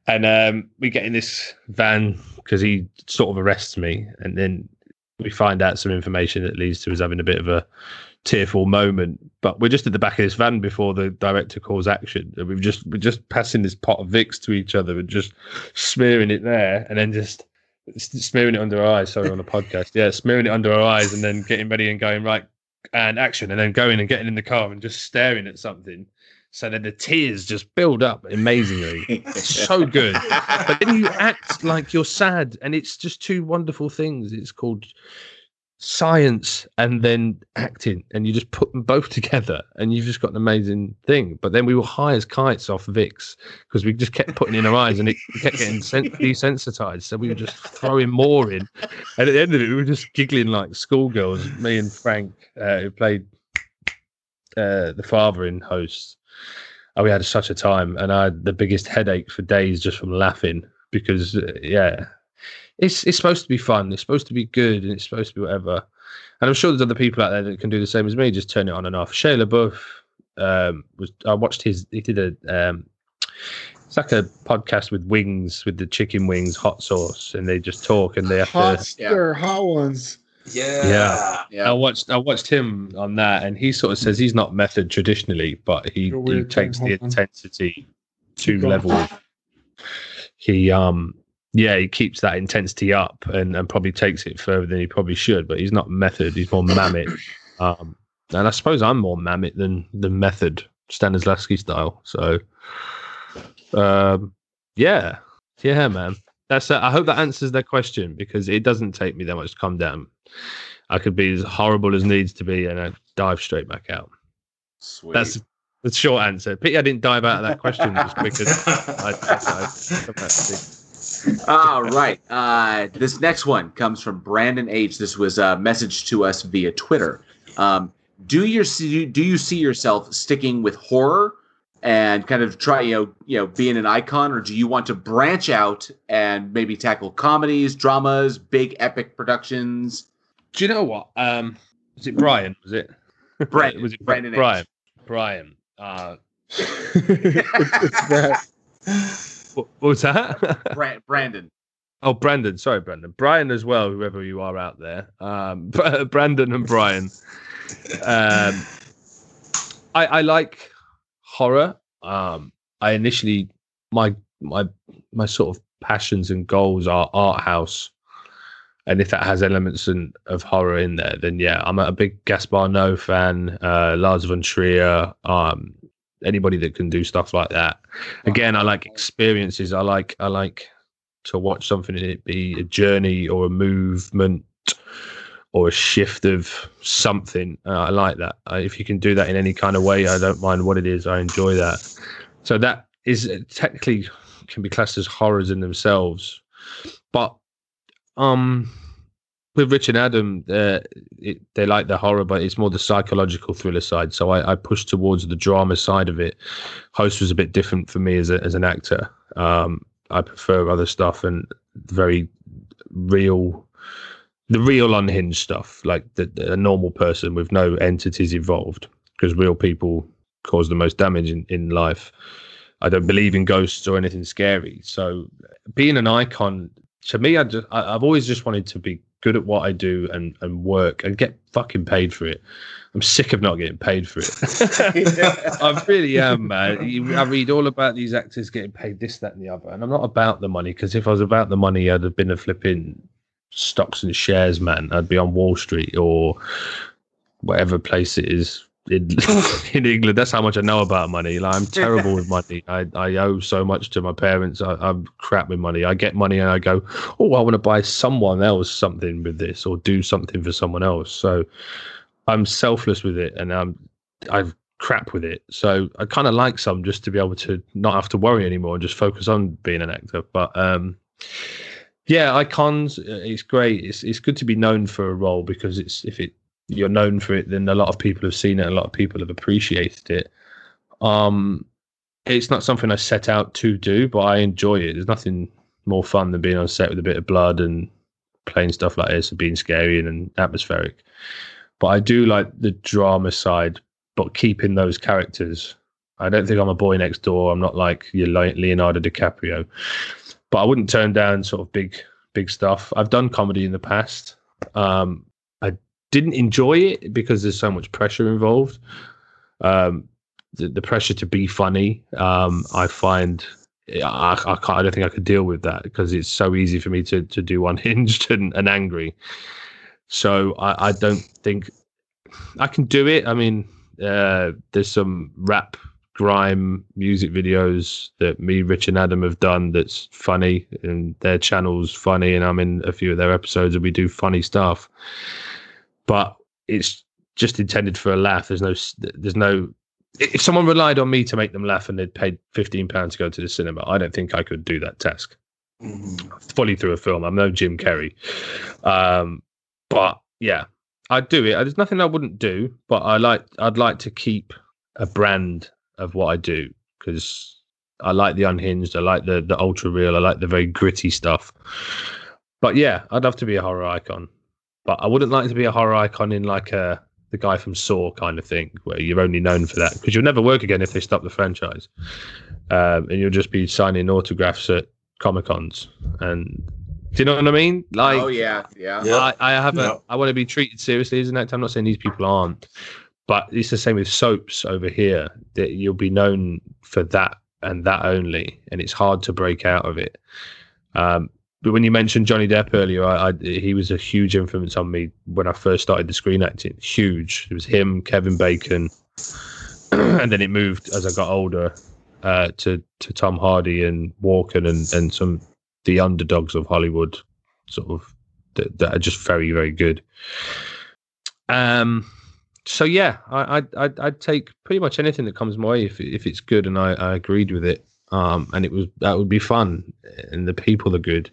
And um, we get in this van because he sort of arrests me. And then we find out some information that leads to us having a bit of a tearful moment. But we're just at the back of this van before the director calls action. And we've just we're just passing this pot of Vicks to each other and just smearing it there and then just smearing it under our eyes. Sorry, on the podcast. Yeah, smearing it under our eyes and then getting ready and going right and action and then going and getting in the car and just staring at something. So that the tears just build up amazingly. It's so good. But then you act like you're sad, and it's just two wonderful things. It's called science and then acting, and you just put them both together, and you've just got an amazing thing. But then we were high as kites off Vicks because we just kept putting in our eyes, and it kept getting sen- desensitized. So we were just throwing more in, and at the end of it, we were just giggling like schoolgirls. Me and Frank, uh, who played uh, the father in Hosts. Oh, we had such a time, and I had the biggest headache for days just from laughing because, uh, yeah, it's it's supposed to be fun, it's supposed to be good, and it's supposed to be whatever. And I'm sure there's other people out there that can do the same as me, just turn it on and off. Shia LaBeouf um, was I watched his he did a um, it's like a podcast with wings with the chicken wings hot sauce, and they just talk and they have hot, to. Yeah. they're hot ones. Yeah. Yeah. I watched I watched him on that, and he sort of says he's not method traditionally, but he, he takes the Hold on. intensity two levels. He um yeah, he keeps that intensity up and, and probably takes it further than he probably should, but he's not method, he's more mammoth. Um, and I suppose I'm more mammoth than than method, Stanislavski style. So um yeah. Yeah, man. That's uh, I hope that answers their question because it doesn't take me that much to come down. I could be as horrible as needs to be and I dive straight back out. Sweet. That's the short answer. Pity I didn't dive out of that question as quick as I, I, I, All right. Uh, this next one comes from Brandon H. This was a message to us via Twitter. Um, do you see do you see yourself sticking with horror and kind of try you know you know being an icon, or do you want to branch out and maybe tackle comedies, dramas, big epic productions? Do you know what? Um, was it Brian? Was it? Brandon. was it Brandon H. Brian? Brian. Uh, it's, it's that. what, what was that? Bra- Brandon. Oh, Brandon. Sorry, Brandon. Brian as well, whoever you are out there. Um, Brandon and Brian. Um, I, I like horror. Um, I initially my my my sort of passions and goals are art house, and if that has elements in, of horror in there, then yeah, I'm a big Gaspar Noé fan. Uh, Lars von Trier. Um, anybody that can do stuff like that. Again, I like experiences. I like I like to watch something and it be a journey or a movement or a shift of something. Uh, I like that. Uh, if you can do that in any kind of way, I don't mind what it is. I enjoy that. So that is uh, technically can be classed as horrors in themselves, but um, with Rich and Adam, uh, it, they like the horror, but it's more the psychological thriller side. So I, I push towards the drama side of it. Host was a bit different for me as a, as an actor. Um, I prefer other stuff and very real, the real unhinged stuff, like the, the a normal person with no entities involved, because real people cause the most damage in, in life. I don't believe in ghosts or anything scary. So being an icon to me, I just, I, I've always just wanted to be good at what I do and, and work and get fucking paid for it. I'm sick of not getting paid for it. I really am, man. I read all about these actors getting paid this, that, and the other, and I'm not about the money because if I was about the money, I'd have been a flipping stocks and shares man. I'd be on Wall Street or whatever place it is in in England. That's how much I know about money. Like, I'm terrible with money. I, I owe so much to my parents. I, I'm crap with money. I get money and I go, oh, I want to buy someone else something with this or do something for someone else. So I'm selfless with it and I'm I've crap with it. So I kind of like some just to be able to not have to worry anymore and just focus on being an actor. But um, yeah, icons. uh, It's great. It's it's good to be known for a role because it's if it you're known for it, then a lot of people have seen it. A lot of people have appreciated it. Um, it's not something I set out to do, but I enjoy it. There's nothing more fun than being on set with a bit of blood and playing stuff like this and being scary and, and atmospheric. But I do like the drama side, but keeping those characters. I don't think I'm a boy next door. I'm not like your Leonardo DiCaprio, but I wouldn't turn down sort of big, big stuff. I've done comedy in the past. Um, didn't enjoy it because there's so much pressure involved. Um, the, the pressure to be funny, um, I find I, I, can't, I don't think I could deal with that because it's so easy for me to to do unhinged and, and angry. So I, I don't think I can do it. I mean, uh, there's some rap grime music videos that me, Rich, and Adam have done that's funny, and their channel's funny, and I'm in a few of their episodes, and we do funny stuff. But it's just intended for a laugh. There's no, there's no. If someone relied on me to make them laugh and they'd paid fifteen pounds to go to the cinema, I don't think I could do that task Mhm. fully through a film. I'm no Jim Carrey, um, but yeah, I'd do it. There's nothing I wouldn't do, but I like I'd like to keep a brand of what I do because I like the unhinged. I like the the ultra real. I like the very gritty stuff. But yeah, I'd love to be a horror icon, but I wouldn't like to be a horror icon in like a the guy from Saw kind of thing, where you're only known for that because you'll never work again if they stop the franchise, um, and you'll just be signing autographs at comic cons. And do you know what I mean? Like, oh yeah, yeah. Yeah. I, I have Yeah. a, I want to be treated seriously as an actor. I'm not saying these people aren't, but it's the same with soaps over here. That you'll be known for that and that only, and it's hard to break out of it. Um, but when you mentioned Johnny Depp earlier, I, I, he was a huge influence on me when I first started the screen acting. Huge. It was him, Kevin Bacon, and then it moved as I got older uh, to to Tom Hardy and Walken and and some the underdogs of Hollywood, sort of that, that are just very very good. Um. So yeah, I, I'd, I'd I'd take pretty much anything that comes my way if if it's good and I, I agreed with it. Um, and it was that would be fun, and the people are good.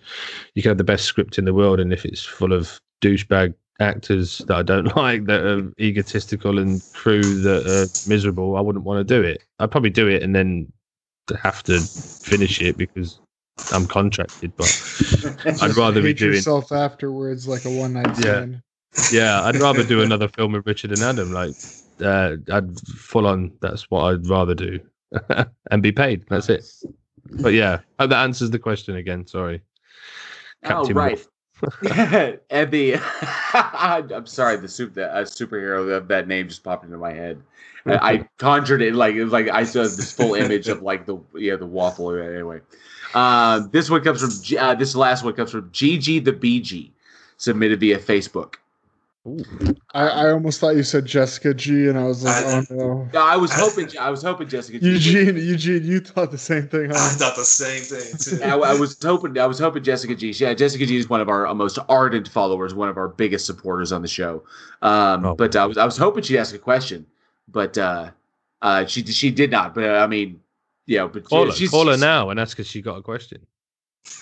You can have the best script in the world, and if it's full of douchebag actors that I don't like, that are egotistical, and crew that are miserable, I wouldn't want to do it. I'd probably do it and then have to finish it because I'm contracted. But I'd rather be doing yourself afterwards like a one night stand. Yeah, I'd rather do another film with Richard and Adam. Like, uh, I'd full on. That's what I'd rather do. and be paid. That's it. But yeah, that answers the question again. Sorry. Captain oh right. and the I'm sorry, the soup that uh, superhero of that name just popped into my head. I, I conjured it like it like I saw this full image of like the yeah the waffle anyway. Uh, this one comes from uh, this last one comes from GG the BG submitted via Facebook. I, I almost thought you said Jessica G, and I was like, I, oh no. I was hoping, I was hoping Jessica G. Eugene, Eugene, you thought the same thing. Huh? I thought the same thing too. I, I, was hoping, I was hoping Jessica G. Yeah, Jessica G is one of our most ardent followers, one of our biggest supporters on the show. Um, oh, but I was, I was hoping she'd ask a question, but uh, uh, she, she did not. But uh, I mean, yeah, but call her, call her now and ask if she got a question.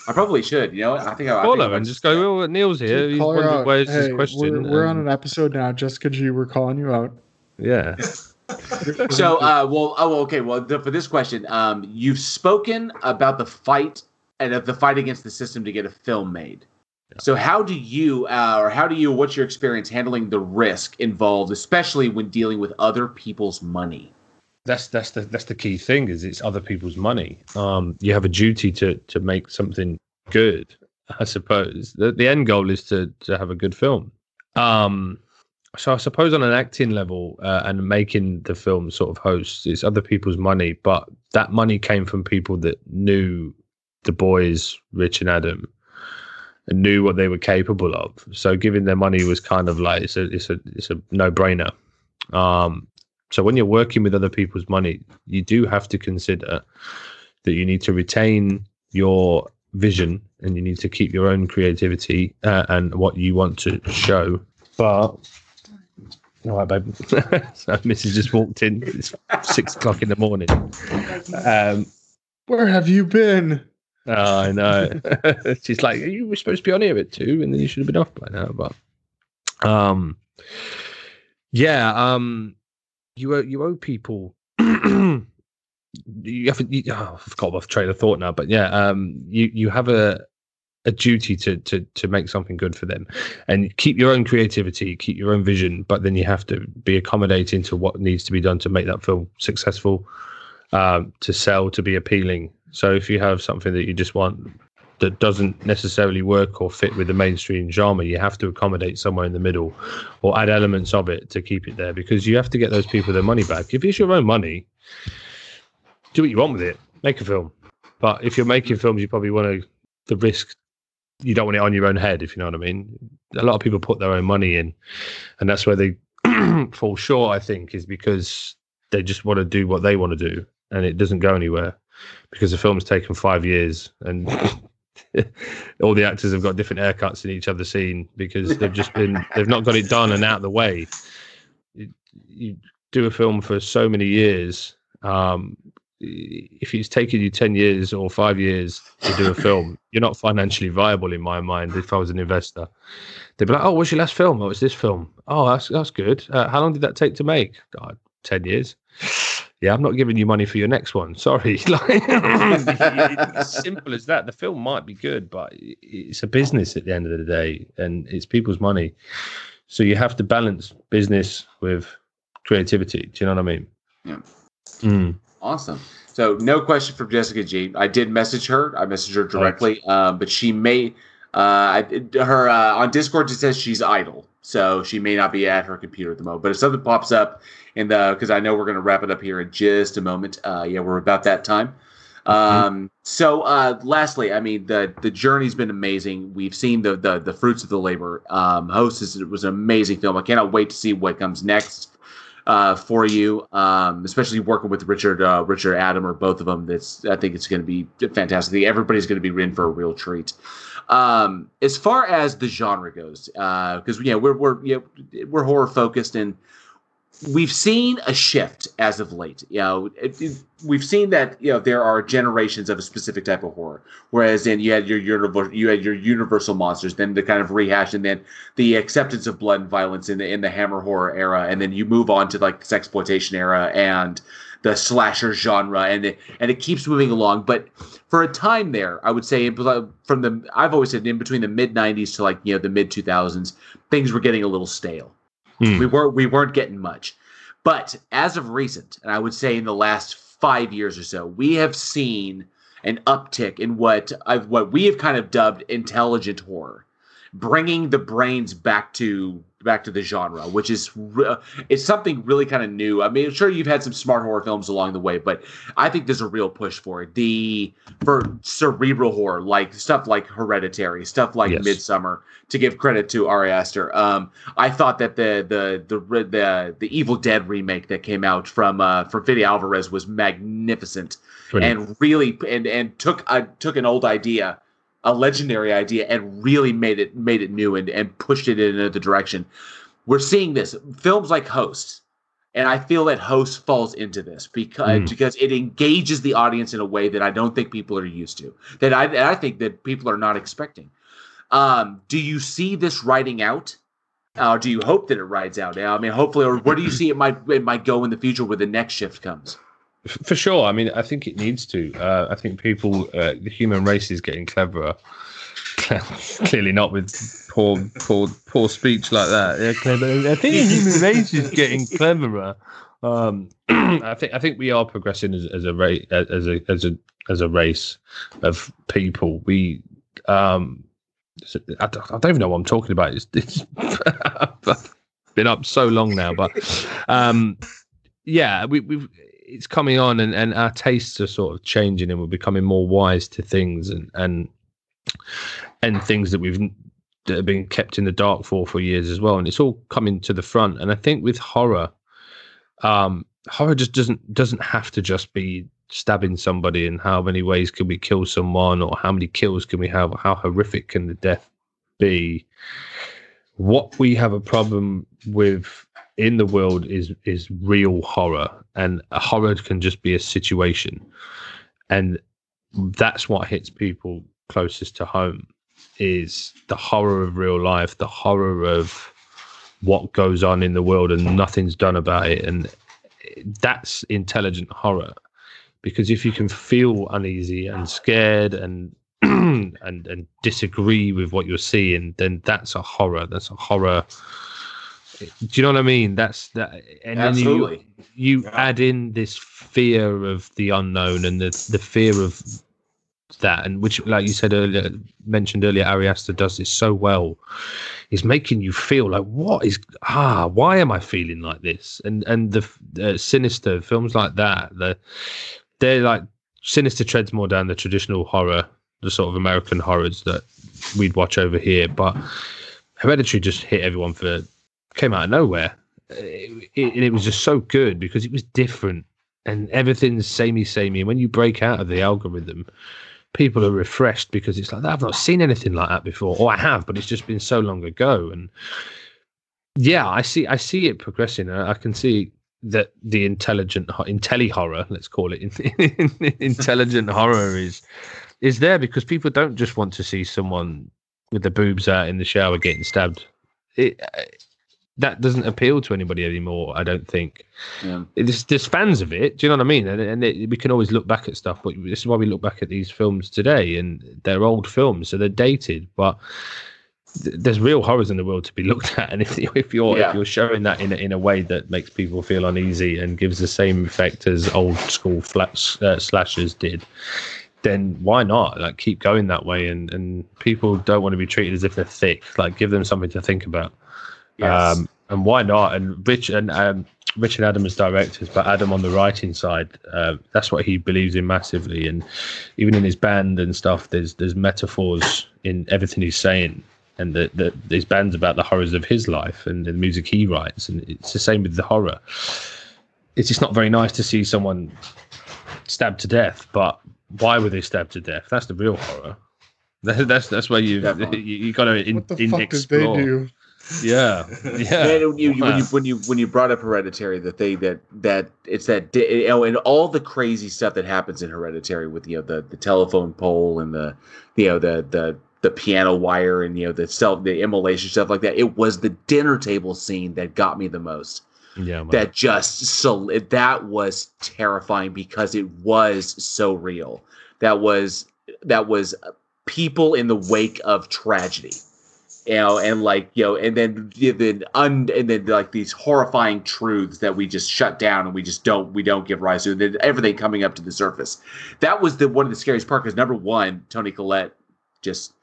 I probably should. You know, I think I call her and just go. Well, Neal's here. He's wondering where's hey, his question. We're, we're on an episode now, Jessica G. We're calling you out. Yeah. so, uh, well, oh, okay. Well, the, for this question, um, you've spoken about the fight and of the fight against the system to get a film made. Yeah. So, how do you, uh, or how do you, what's your experience handling the risk involved, especially when dealing with other people's money? That's that's the that's the key thing is it's other people's money. Um you have a duty to to make something good i suppose. The, the end goal is to to have a good film. Um so i suppose on an acting level uh, and making the film sort of hosts, it's other people's money but that money came from people that knew the boys rich and adam and knew what they were capable of. So giving their money was kind of like it's a it's a it's a no-brainer. Um so when you're working with other people's money, you do have to consider that you need to retain your vision and you need to keep your own creativity uh, and what you want to show. But all right, babe. so Mrs. just walked in. It's six o'clock in the morning. Um, Where have you been? Oh, I know. She's like, you were supposed to be on here at two, and then you should have been off by now. But, um, yeah, um, you owe you owe people. you have you, oh, off train of thought now, but yeah, um, you you have a a duty to to to make something good for them, and keep your own creativity, keep your own vision, but then you have to be accommodating to what needs to be done to make that film successful, um, to sell, to be appealing. So if you have something that you just want that doesn't necessarily work or fit with the mainstream genre. You have to accommodate somewhere in the middle or add elements of it to keep it there because you have to get those people their money back. If it's your own money, do what you want with it, make a film. But if you're making films, you probably want to, the risk, you don't want it on your own head, if you know what I mean. A lot of people put their own money in, and that's where they fall short, I think, is because they just want to do what they want to do and it doesn't go anywhere because the film's taken five years and all the actors have got different haircuts in each other scene because they've just been they've not got it done and out of the way. You, you do a film for so many years. Um, if it's taken you 10 years or five years to do a film, you're not financially viable in my mind. If I was an investor, they'd be like, Oh, what's your last film? Oh, it's this film. Oh, that's, that's good. Uh, how long did that take to make? Oh, 10 years yeah, I'm not giving you money for your next one. Sorry. like, as simple as that. The film might be good, but it's a business at the end of the day, and it's people's money. So you have to balance business with creativity. Do you know what I mean? Yeah. Mm. Awesome. So no question from Jessica G. I did message her. I messaged her directly, um, but she may. Uh, her uh, on Discord it says she's idle, so she may not be at her computer at the moment. But if something pops up and because I know we're going to wrap it up here in just a moment. Uh, yeah, we're about that time. Um, so uh, lastly, I mean the the journey's been amazing. We've seen the the, the fruits of the labor. Um, Host is, was an amazing film. I cannot wait to see what comes next uh, for you, um, especially working with Richard uh, Richard Adam or both of them. That's I think it's going to be fantastic. Everybody's going to be in for a real treat. Um, as far as the genre goes, because uh, yeah, we're we're we're horror focused and we've seen a shift as of late. You know, it, it, we've seen that you know there are generations of a specific type of horror. Whereas in you had your universal, you had your universal monsters, then the kind of rehash, and then the acceptance of blood and violence in the in the Hammer horror era, and then you move on to like the exploitation era and the slasher genre, and it, and it keeps moving along. But for a time there, I would say from the I've always said in between the mid '90s to like you know the mid 2000s, things were getting a little stale Hmm. We weren't we weren't getting much. But as of recent, and I would say in the last five years or so, we have seen an uptick in what I've what we have kind of dubbed intelligent horror, bringing the brains back to back to the genre, which is it's something really kind of new. I mean, I'm sure you've had some smart horror films along the way, but I think there's a real push for it. The for cerebral horror, like stuff like Hereditary, stuff like yes. Midsommar. To give credit to Ari Aster, um, I thought that the the the the the Evil Dead remake that came out from uh, from Fede Alvarez was magnificent Brilliant. and really and and took a took an old idea a legendary idea and really made it made it new and, and pushed it in another direction. We're seeing this films like Host, and I feel that Host falls into this because mm. because it engages the audience in a way that I don't think people are used to. That I I think that people are not expecting. Um, do you see this writing out? Or do you hope that it rides out? I mean, hopefully, or where do you see it might it might go in the future where the next shift comes? For sure. I mean, I think it needs to. Uh, I think people, uh, the human race is getting cleverer. Clearly not with poor, poor, poor speech like that. Yeah, clever. I think the human race is getting cleverer. Um, I think I think we are progressing as, as a race, as a as a as a race of people. We, um, I don't, even know what I'm talking about. It's, it's been up so long now, but um, yeah, we, we've it's coming on and, and our tastes are sort of changing and we're becoming more wise to things and and and things that we've that have been kept in the dark for for years as well. And it's all coming to the front. And i think with horror um horror just doesn't doesn't have to just be stabbing somebody and how many ways can we kill someone or how many kills can we have how horrific can the death be? What we have a problem with in the world is is real horror, and a horror can just be a situation, and that's what hits people closest to home is the horror of real life, the horror of what goes on in the world and nothing's done about it, and that's intelligent horror. Because if you can feel uneasy and scared and and and disagree with what you're seeing, then that's a horror. That's a horror do you know what I mean? That's that, and Absolutely. then you you yeah. add in this fear of the unknown and the the fear of that, and which, like you said earlier, mentioned earlier, Ari Aster does this so well. Is making you feel like what is ah why am I feeling like this? And and the uh, sinister films like that, the they're like sinister treads more down the traditional horror, the sort of American horrors that we'd watch over here, but. Hereditary just hit everyone for came out of nowhere. Uh, it, it, it, was just so good because it was different and everything's samey samey. And when you break out of the algorithm, people are refreshed because it's like I've not seen anything like that before, or I have, but it's just been so long ago. And yeah, I see, I see it progressing. I, I can see that the intelligent, intelli horror, let's call it, intelligent horror is is there because people don't just want to see someone with the boobs out in the shower getting stabbed. It, that doesn't appeal to anybody anymore. I don't think. Yeah. There's, there's fans of it. Do you know what I mean? And, and it, we can always look back at stuff, but this is why we look back at these films today, and they're old films, so they're dated, but. there's real horrors in the world to be looked at, and if, if you're yeah. if you're showing that in a, in a way that makes people feel uneasy and gives the same effect as old school flat, uh, slashers did, then why not? Like keep going that way, and and people don't want to be treated as if they're thick. Like give them something to think about. Yes. Um, and why not? And Rich and um, Richard Adam as directors, but Adam on the writing side, uh, that's what he believes in massively. And even in his band and stuff, there's there's metaphors in everything he's saying, and that the, his band's about the horrors of his life and the music he writes, and it's the same with the horror. It's just not very nice to see someone stabbed to death, but why were they stabbed to death? That's the real horror. That's that's where you you, you got to in, what the in fuck explore. did they do? Yeah, yeah. Man, when you, when you when you when you brought up Hereditary, the thing that that it's that you know, and all the crazy stuff that happens in Hereditary with you know the the telephone pole and the you know the the the piano wire and you know the self the immolation stuff like that. It was the dinner table scene that got me the most. Yeah. That just so that was terrifying because it was so real. That was that was uh, people in the wake of tragedy you know, and like you know, and then then un and then like these horrifying truths that we just shut down and we just don't we don't give rise to, and then everything coming up to the surface. That was the one of the scariest part because number one, Toni Collette just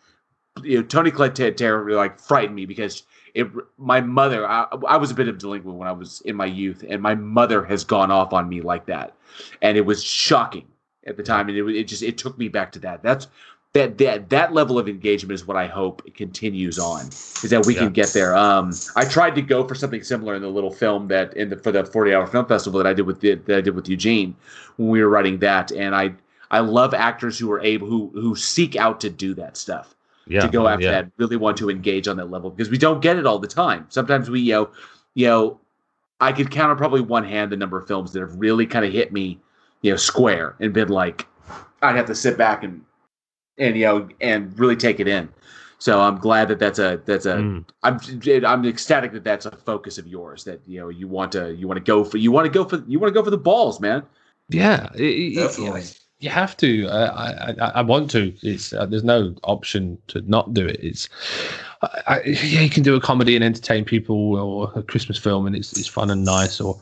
you know Toni Collette ter- ter- like frightened me because it my mother I, I was a bit of a delinquent when I was in my youth, and my mother has gone off on me like that, and it was shocking at the time, and it it just it took me back to that. That's that that that level of engagement is what I hope continues on. Is that we yeah. can get there. Um, I tried to go for something similar in the little film that in the for the forty hour film festival that I did with the, that I did with Eugene when we were writing that, and I I love actors who are able who who seek out to do that stuff. Yeah, to go after yeah. that, really want to engage on that level because we don't get it all the time. Sometimes we, you know, you know, I could count on probably one hand the number of films that have really kind of hit me, you know, square and been like, I'd have to sit back and and you know and really take it in. So I'm glad that that's a that's a Mm. I'm I'm ecstatic that that's a focus of yours that you know you want to you want to go for you want to go for you want to go for the balls, man. Yeah, it- it- Definitely. you have to. I, I, I want to. It's uh, there's no option to not do it. It's I, I, yeah, you can do a comedy and entertain people, or a Christmas film, and it's it's fun and nice, or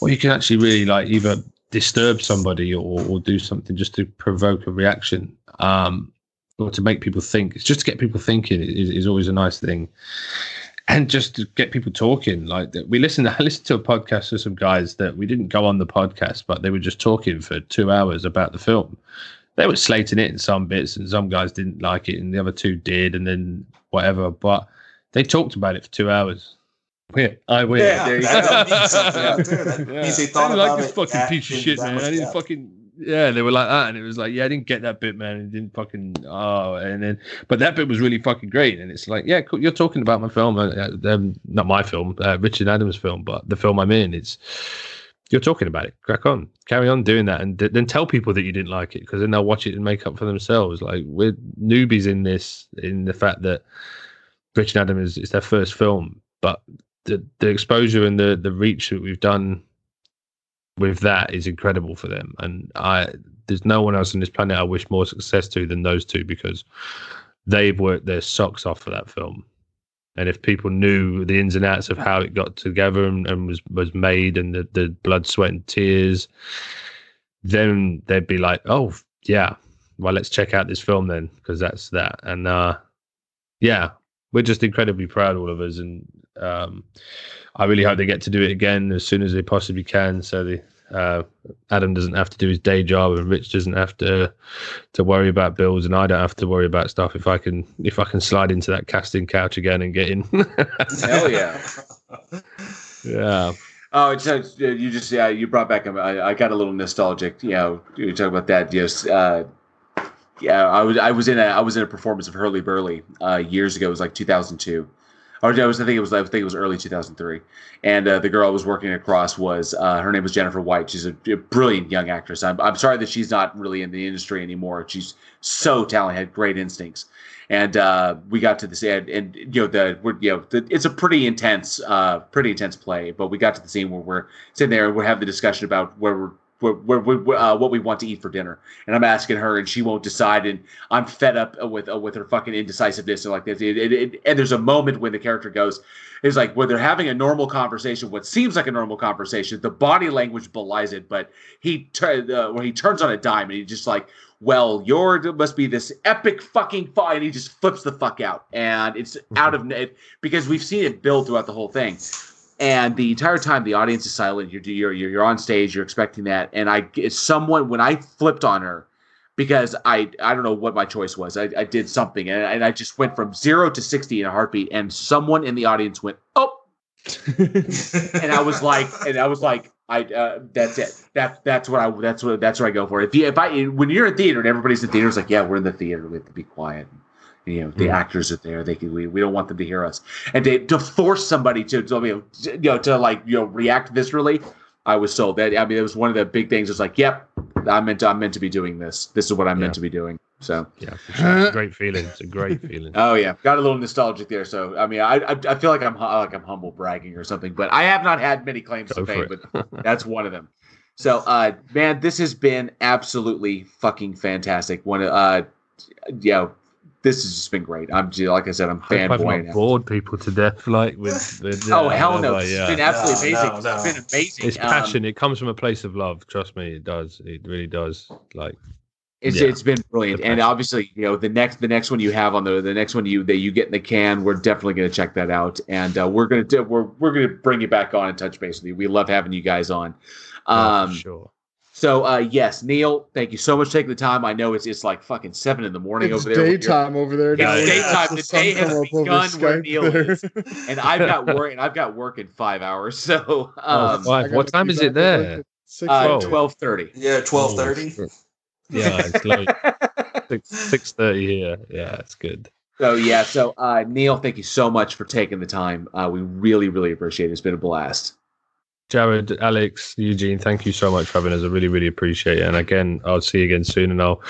or you can actually really like either disturb somebody or, or do something just to provoke a reaction, um, or to make people think. It's just to get people thinking is, is always a nice thing. And just to get people talking, like we listened. I listened to a podcast with some guys that we didn't go on the podcast, but they were just talking for two hours about the film. They were slating it in some bits, and some guys didn't like it, and the other two did, and then whatever. But they talked about it for two hours. Weird. I win. Yeah, there you that go. means something right there. That Yeah. means they I thought didn't about like this it fucking that- piece of shit, man. I didn't depth. fucking. Yeah, they were like that, and it was like, yeah, I didn't get that bit, man. It didn't fucking. Oh, and then, but that bit was really fucking great, and it's like, yeah, cool, you're talking about my film, uh, uh, um, not my film, uh, Richard Adams' film, but the film I'm in. It's you're talking about it. Crack on, carry on doing that, and th- then tell people that you didn't like it, because then they'll watch it and make up for themselves. Like we're newbies in this, in the fact that Richard Adams is, is their first film, but the the exposure and the the reach that we've done with that is incredible for them. And I there's no one else on this planet I wish more success to than those two because they've worked their socks off for that film. And if people knew the ins and outs of how it got together and, and was was made and the, the blood, sweat, and tears, then they'd be like, "Oh, yeah, well, let's check out this film then, because that's that." And uh, yeah, we're just incredibly proud, all of us, and um, I really hope they get to do it again as soon as they possibly can, so the uh, Adam doesn't have to do his day job, and Rich doesn't have to to worry about bills, and I don't have to worry about stuff. If I can, if I can slide into that casting couch again and get in, Hell yeah. yeah, Oh, it's, it's you just yeah you brought back I, I got a little nostalgic. You know, you talk about that. Yes, uh, yeah. I was I was in a I was in a performance of Hurlyburly uh, years ago. It was like 2002, or I was I think it was I think it was early 2003. And uh, the girl I was working across was uh, her name was Jennifer White. She's a, a brilliant young actress. I'm I'm sorry that she's not really in the industry anymore. She's so talented, had great instincts and uh, we got to this and, and you know the we're, you know the, it's a pretty intense uh, pretty intense play but we got to the scene where we're sitting there and we have the discussion about where we're where uh, what we want to eat for dinner and i'm asking her and she won't decide and i'm fed up with uh, with her fucking indecisiveness and like this it, it, it, and there's a moment when the character goes it's like when they're having a normal conversation what seems like a normal conversation the body language belies it but he tur- uh, when he turns on a dime and he just like well, your must be this epic fucking fight. And he just flips the fuck out, and it's out of it because we've seen it build throughout the whole thing. And the entire time the audience is silent. You're you're you're on stage. You're expecting that, and I someone when I flipped on her because I I don't know what my choice was. I, I did something and, and I just went from zero to sixty in a heartbeat, and someone in the audience went oh, and I was like, and I was like, I uh, that's it. That that's what I that's what that's where I go for. If you if I when you're in theater and everybody's in theater, it's like yeah, we're in the theater. We have to be quiet you know the mm. actors are there. They can we, we don't want them to hear us. And to, to force somebody to, to you know to like you know react viscerally i was told that i mean it was one of the big things. It's like yep i'm meant to i'm meant to be doing this. This is what i'm yeah. meant to be doing. So. Yeah sure. it's a great feeling. It's a great feeling. Oh yeah. Got a little nostalgic there. So i mean i i, I feel like i'm like i'm humble bragging or something but i have not had many claims Go to fame but that's one of them. So uh man this has been absolutely fucking fantastic. One of uh you know this has just been great. I'm like I said, I'm fanboying. I've bored people to death, like with. with oh hell no! Like, yeah. It's been absolutely no, amazing. No, no. It's been amazing. It's passion. Um, it comes from a place of love. Trust me, it does. It really does. Like. It's, yeah. it's been brilliant, and obviously, you know, the next the next one you have on the the next one you that you get in the can, we're definitely going to check that out, and uh, we're gonna do, we're we're gonna bring you back on and touch base with you. We love having you guys on. Um, oh, sure. So uh, yes, Neal, thank you so much for taking the time. I know it's it's like fucking seven in the morning it's over there. Daytime over there. It's daytime. The, the day has begun where Neal is, and I've got work and I've got work in five hours. So oh, um, oh, what time is it there? Uh, twelve thirty. Yeah, twelve thirty. Oh, yeah, it's like six six thirty here. Yeah, it's good. So yeah, so uh, Neal, thank you so much for taking the time. Uh, we really, really appreciate it. It's been a blast. Jared, Alex, Eugene, thank you so much for having us. I really, really appreciate it. And again, I'll see you again soon. And I'll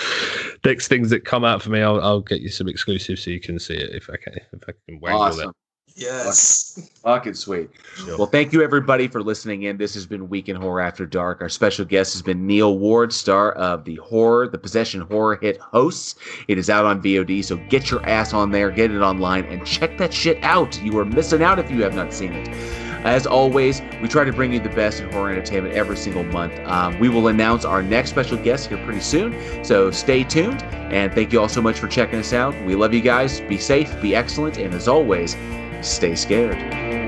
next things that come out for me, I'll, I'll get you some exclusives so you can see it if I can. If I can wangle awesome. it. Yes. Fucking sweet. Sure. Well, thank you everybody for listening in. This has been Week in Horror After Dark. Our special guest has been Neal Ward, star of the horror, the possession horror hit Hosts. It is out on VOD, so get your ass on there, get it online, and check that shit out. You are missing out if you have not seen it. As always, we try to bring you the best in horror entertainment every single month. Um, we will announce our next special guest here pretty soon, so stay tuned. And thank you all so much for checking us out. We love you guys. Be safe, be excellent, and as always, stay scared.